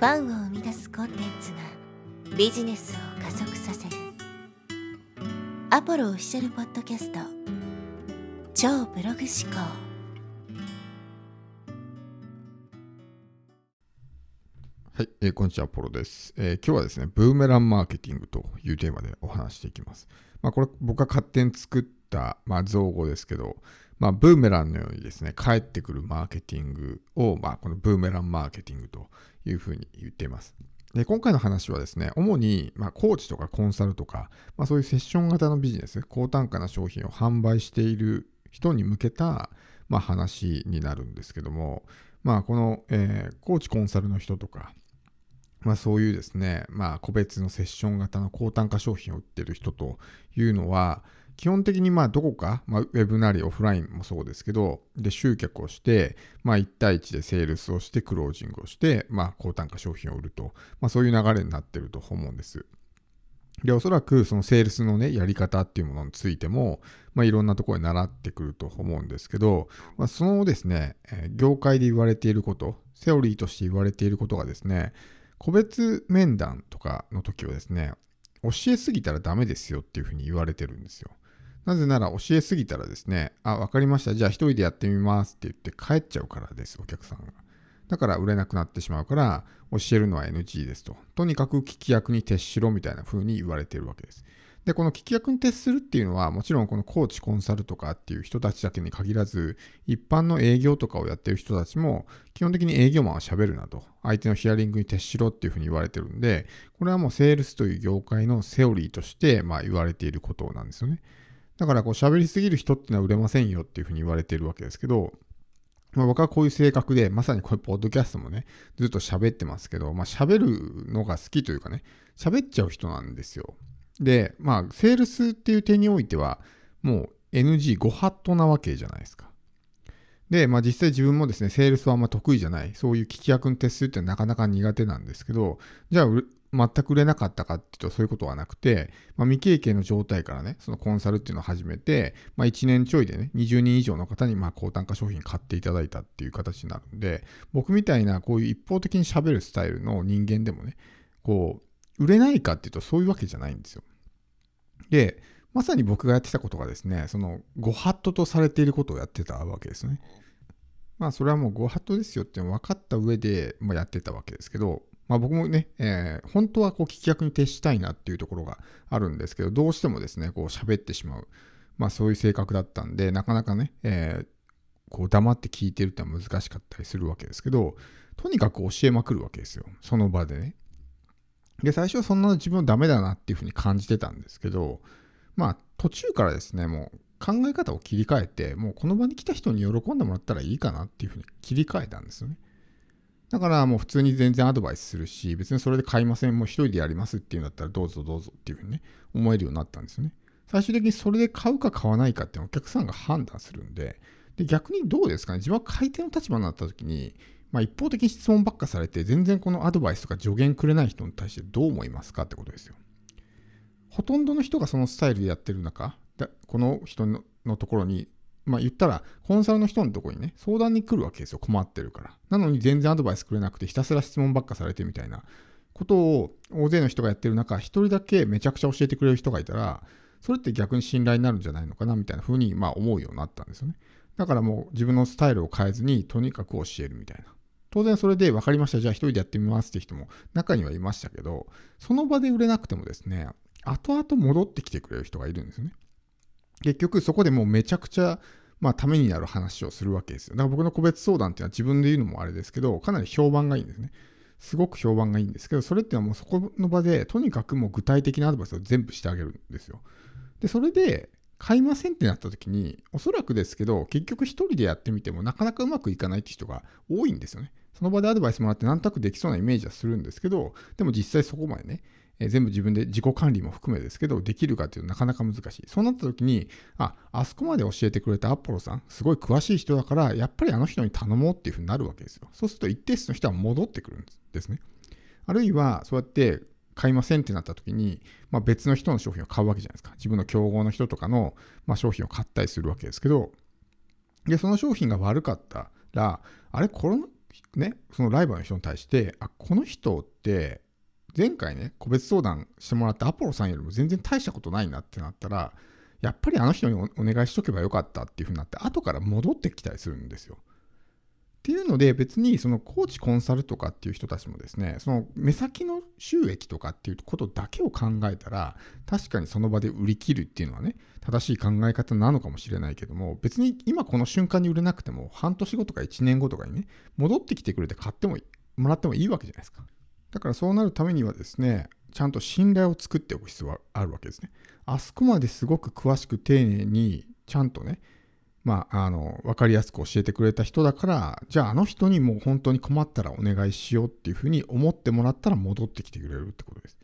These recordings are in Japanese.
ファンを生み出すコンテンツがビジネスを加速させる。アポロオフィシャルポッドキャスト。超ブログ思考。はい、えーこんにちは、アポロです、えー今日はですね、ブーメランマーケティングというテーマでお話していきます。まあ、これ、僕が勝手に作った、まあ、造語ですけど、まあ、ブーメランのようにですね、帰ってくるマーケティングを、まあ、このブーメランマーケティングというふうに言っています。で今回の話はですね、主に、まあ、コーチとかコンサルとか、まあ、そういうセッション型のビジネス、高単価な商品を販売している人に向けた、まあ、話になるんですけども、まあ、この、えーコーチコンサルの人とか、まあ、そういうですね、まあ、個別のセッション型の高単価商品を売ってる人というのは、基本的にまあどこか、まあ、ウェブなりオフラインもそうですけど、で集客をして、まあ、1対1でセールスをして、クロージングをして、まあ、高単価商品を売ると、まあ、そういう流れになってると思うんです。で、おそらくそのセールスのね、やり方っていうものについても、まあ、いろんなところに習ってくると思うんですけど、まあ、そのですね、業界で言われていること、セオリーとして言われていることがですね、個別面談とかの時はですね、教えすぎたらダメですよっていうふうに言われてるんですよ。なぜなら教えすぎたらですね、あ、わかりました。じゃあ一人でやってみますって言って帰っちゃうからです、お客さんが。だから売れなくなってしまうから、教えるのは NG ですと。とにかく聞き役に徹しろみたいな風に言われているわけです。で、この聞き役に徹するっていうのは、もちろんこのコーチ、コンサルとかっていう人たちだけに限らず、一般の営業とかをやってる人たちも、基本的に営業マンは喋るなと。相手のヒアリングに徹しろっていうふうに言われてるんで、これはもうセールスという業界のセオリーとして、まあ言われていることなんですよね。だからこう喋りすぎる人っていうのは売れませんよっていうふうに言われてるわけですけど、まあ、僕はこういう性格で、まさにこういうポッドキャストもね、ずっと喋ってますけど、まあ喋るのが好きというかね、喋っちゃう人なんですよ。で、まあ、セールスっていう点においては、もう NG ご法度なわけじゃないですか。で、まあ実際自分もですね、セールスはあんま得意じゃない、そういう聞き役に徹するってなかなか苦手なんですけど、じゃあ全く売れなかったかっていうとそういうことはなくて、まあ、未経験の状態からね、そのコンサルっていうのを始めて、まあ、1年ちょいでね、20人以上の方にまあ高単価商品買っていただいたっていう形になるんで、僕みたいなこういう一方的に喋るスタイルの人間でもね、こう、売れないかっていうとそういうわけじゃないんですよ。で、まさに僕がやってたことがですね、そのご法度とされていることをやってたわけですね。まあそれはもうご法度ですよって分かった上で、やってたわけですけど、まあ僕もね、えー本当はこう聞き役に徹したいなっていうところがあるんですけど、どうしてもですね、こう喋ってしまう。まあそういう性格だったんで、なかなかね、えーこう黙って聞いてるってのは難しかったりするわけですけど、とにかく教えまくるわけですよ。その場でね。で、最初はそんな自分はダメだなっていうふうに感じてたんですけど、まあ途中からですね、もう考え方を切り替えて、もうこの場に来た人に喜んでもらったらいいかなっていうふうに切り替えたんですよね。だからもう普通に全然アドバイスするし、別にそれで買いません、もう一人でやりますっていうんだったらどうぞどうぞっていうふうにね、思えるようになったんですよね。最終的にそれで買うか買わないかっていうのはお客さんが判断するんで、で逆にどうですかね、自分は買い手の立場になった時に、まあ、一方的に質問ばっかされて、全然このアドバイスとか助言くれない人に対してどう思いますかってことですよ。ほとんどの人がそのスタイルでやってる中、この人のところに、まあ言ったら、コンサルの人のところにね、相談に来るわけですよ、困ってるから。なのに全然アドバイスくれなくて、ひたすら質問ばっかされてみたいなことを大勢の人がやってる中、一人だけめちゃくちゃ教えてくれる人がいたら、それって逆に信頼になるんじゃないのかなみたいな風にまあ思うようになったんですよね。だからもう自分のスタイルを変えずに、とにかく教えるみたいな。当然それで分かりました、じゃあ一人でやってみますって人も中にはいましたけど、その場で売れなくてもですね、後々戻ってきてくれる人がいるんですよね。結局そこでもうめちゃくちゃ、まあ、ためになる話をするわけですよ。だから僕の個別相談っていうのは自分で言うのもあれですけど、かなり評判がいいんですね。すごく評判がいいんですけど、それっていうのはもうそこの場で、とにかくもう具体的なアドバイスを全部してあげるんですよ。で、それで、買いませんってなった時に、おそらくですけど、結局一人でやってみてもなかなかうまくいかないって人が多いんですよね。その場でアドバイスもらってなんとなくできそうなイメージはするんですけど、でも実際そこまでね、え全部自分で自己管理も含めですけど、できるかっていうのはなかなか難しい。そうなった時に、あ、あそこまで教えてくれたアポロさん、すごい詳しい人だから、やっぱりあの人に頼もうっていうふうになるわけですよ。そうすると一定数の人は戻ってくるんですね。あるいは、そうやって買いませんってなった時に、まあ、別の人の商品を買うわけじゃないですか。自分の競合の人とかの、まあ、商品を買ったりするわけですけど、で、その商品が悪かったら、あれ、このね、そのライバルの人に対して、あ、この人って前回ね、個別相談してもらったアポロさんよりも全然大したことないなってなったら、やっぱりあの人にお願いしとけばよかったっていうふうになって、後から戻ってきたりするんですよ。っていうので別にそのコーチコンサルとかっていう人たちもですねその目先の収益とかっていうことだけを考えたら確かにその場で売り切るっていうのはね正しい考え方なのかもしれないけども別に今この瞬間に売れなくても半年後とか1年後とかにね戻ってきてくれて買ってももらってもいいわけじゃないですかだからそうなるためにはですねちゃんと信頼を作っておく必要があるわけですねあそこまですごく詳しく丁寧にちゃんとねまあ、あの、わかりやすく教えてくれた人だから、じゃああの人にもう本当に困ったらお願いしようっていうふうに思ってもらったら戻ってきてくれるってことです。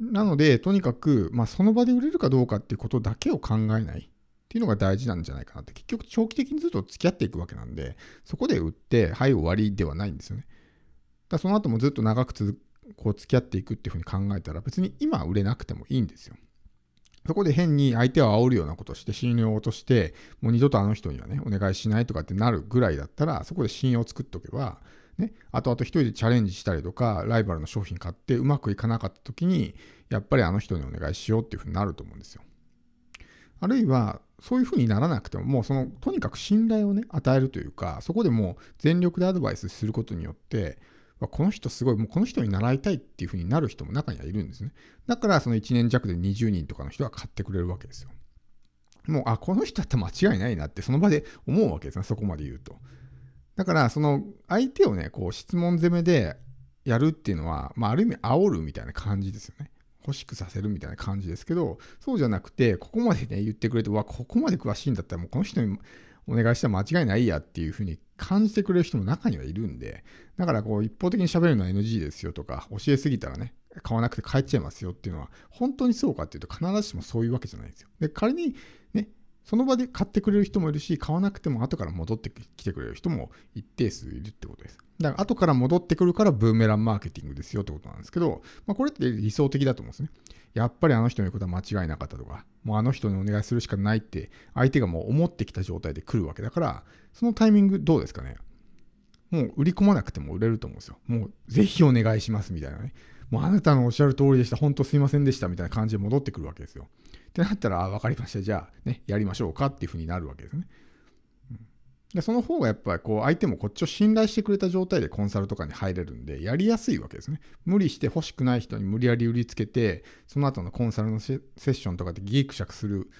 なので、とにかく、まあ、その場で売れるかどうかっていうことだけを考えないっていうのが大事なんじゃないかなって、結局長期的にずっと付き合っていくわけなんで、そこで売って、はい、終わりではないんですよね。だその後もずっと長くつこう付き合っていくっていうふうに考えたら、別に今売れなくてもいいんですよ。そこで変に相手を煽るようなことをして信用を落として、もう二度とあの人にはね、お願いしないとかってなるぐらいだったら、そこで信用を作っておけば、ね、あとあと一人でチャレンジしたりとか、ライバルの商品買ってうまくいかなかった時に、やっぱりあの人にお願いしようっていうふうになると思うんですよ。あるいは、そういうふうにならなくても、もうその、とにかく信頼をね、与えるというか、そこでもう全力でアドバイスすることによって、この人すごい、もうこの人に習いたいっていうふうになる人も中にはいるんですね。だからその1年弱で20人とかの人が買ってくれるわけですよ。もう、あ、この人だったら間違いないなってその場で思うわけですね、そこまで言うと。だからその相手をね、こう質問攻めでやるっていうのは、まあある意味煽るみたいな感じですよね。欲しくさせるみたいな感じですけど、そうじゃなくて、ここまでね、言ってくれて、わ、ここまで詳しいんだったら、もうこの人にお願いしたら間違いないやっていうふうに感じてくれる人も中にはいるんで、だからこう一方的に喋るのは NG ですよとか、教えすぎたらね、買わなくて帰っちゃいますよっていうのは、本当にそうかっていうと必ずしもそういうわけじゃないんですよ。で、仮に、その場で買ってくれる人もいるし、買わなくても後から戻ってきてくれる人も一定数いるってことです。だから後から戻ってくるからブーメランマーケティングですよってことなんですけど、まあ、これって理想的だと思うんですね。やっぱりあの人の言うことは間違いなかったとか、もうあの人にお願いするしかないって相手がもう思ってきた状態で来るわけだから、そのタイミングどうですかね。もう売り込まなくても売れると思うんですよ。もうぜひお願いしますみたいなね。もうあなたのおっしゃる通りでした。本当すいませんでしたみたいな感じで戻ってくるわけですよ。ってなったら、あ、分かりました。じゃあね、やりましょうかっていうふうになるわけですね。でその方がやっぱりこう相手もこっちを信頼してくれた状態でコンサルとかに入れるんでやりやすいわけですね。無理して欲しくない人に無理やり売りつけてその後のコンサルのセッションとかでギクシャクする、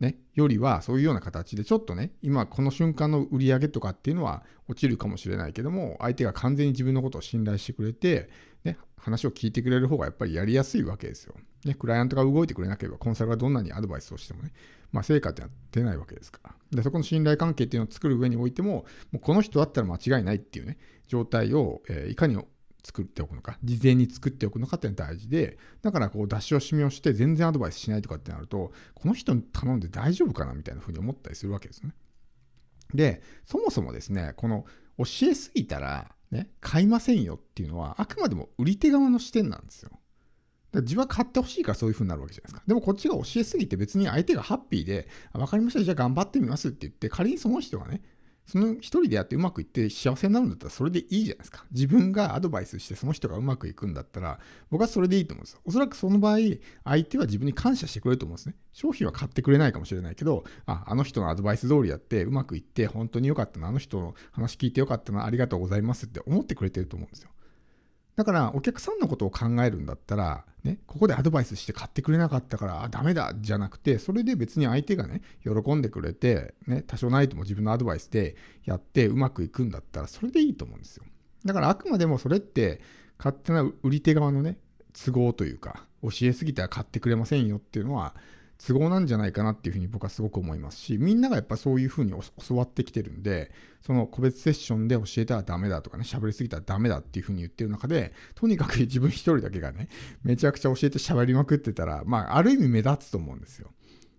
ね、よりはそういうような形でちょっとね今この瞬間の売り上げとかっていうのは落ちるかもしれないけども相手が完全に自分のことを信頼してくれて、ね、話を聞いてくれる方がやっぱりやりやすいわけですよ。ね、クライアントが動いてくれなければコンサルがどんなにアドバイスをしてもねまあ、成果っては出ないわけですから。で、そこの信頼関係っていうのを作る上においても、もうこの人だったら間違いないっていうね、状態を、えー、いかに作っておくのか、事前に作っておくのかっていうのが大事で、だからこう出し惜しみをして全然アドバイスしないとかってなると、この人に頼んで大丈夫かなみたいな風に思ったりするわけですね。で、そもそもですね、この教えすぎたら、ね、買いませんよっていうのは、あくまでも売り手側の視点なんですよ。自分は買ってほしいからそういう風になるわけじゃないですか。でもこっちが教えすぎて別に相手がハッピーで、分かりました、じゃあ頑張ってみますって言って、仮にその人がね、その一人でやってうまくいって幸せになるんだったらそれでいいじゃないですか。自分がアドバイスしてその人がうまくいくんだったら、僕はそれでいいと思うんですよ。おそらくその場合、相手は自分に感謝してくれると思うんですね。商品は買ってくれないかもしれないけど、あ、あの人のアドバイス通りやってうまくいって本当に良かったな、あの人の話聞いて良かったな、ありがとうございますって思ってくれてると思うんですよ。だからお客さんのことを考えるんだったら、ね、ここでアドバイスして買ってくれなかったから、ダメだじゃなくて、それで別に相手がね、喜んでくれて、ね、多少ないとも自分のアドバイスでやってうまくいくんだったら、それでいいと思うんですよ。だからあくまでもそれって、勝手な売り手側のね、都合というか、教えすぎたら買ってくれませんよっていうのは、都合なんじゃないかなっていうふうに僕はすごく思いますし、みんながやっぱそういうふうに教わってきてるんで、その個別セッションで教えたらダメだとかね、喋りすぎたらダメだっていうふうに言ってる中で、とにかく自分一人だけがね、めちゃくちゃ教えて喋りまくってたら、まあ、ある意味目立つと思うんですよ。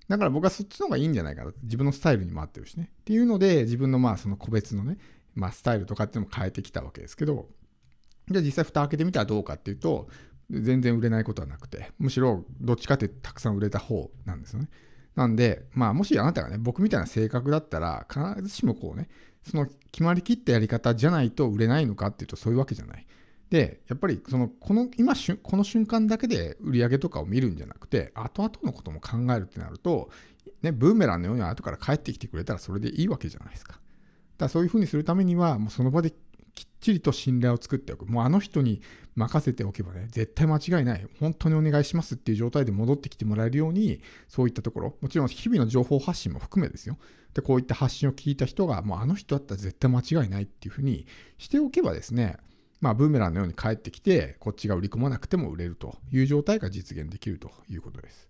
だから僕はそっちの方がいいんじゃないかな。自分のスタイルにも合ってるしね。っていうので、自分のまあその個別のね、まあスタイルとかっていうのも変えてきたわけですけど、じゃあ実際蓋開けてみたらどうかっていうと、全然売れないことはなくて、むしろどっちかってたくさん売れた方なんですよね。なんで、まあ、もしあなたがね、僕みたいな性格だったら、必ずしもこうね、その決まりきったやり方じゃないと売れないのかっていうとそういうわけじゃない。で、やっぱりそのこの今この瞬間だけで売り上げとかを見るんじゃなくて、後々のことも考えるってなると、ね、ブーメランのように後から帰ってきてくれたらそれでいいわけじゃないですか。だからそういうふうにするためには、もうその場できっちりと信頼を作っておく。もうあの人に任せておけばね、絶対間違いない。本当にお願いしますっていう状態で戻ってきてもらえるように、そういったところ、もちろん日々の情報発信も含めですよ。で、こういった発信を聞いた人が、もうあの人だったら絶対間違いないっていうふうにしておけばですね、まあ、ブーメランのように帰ってきて、こっちが売り込まなくても売れるという状態が実現できるということです。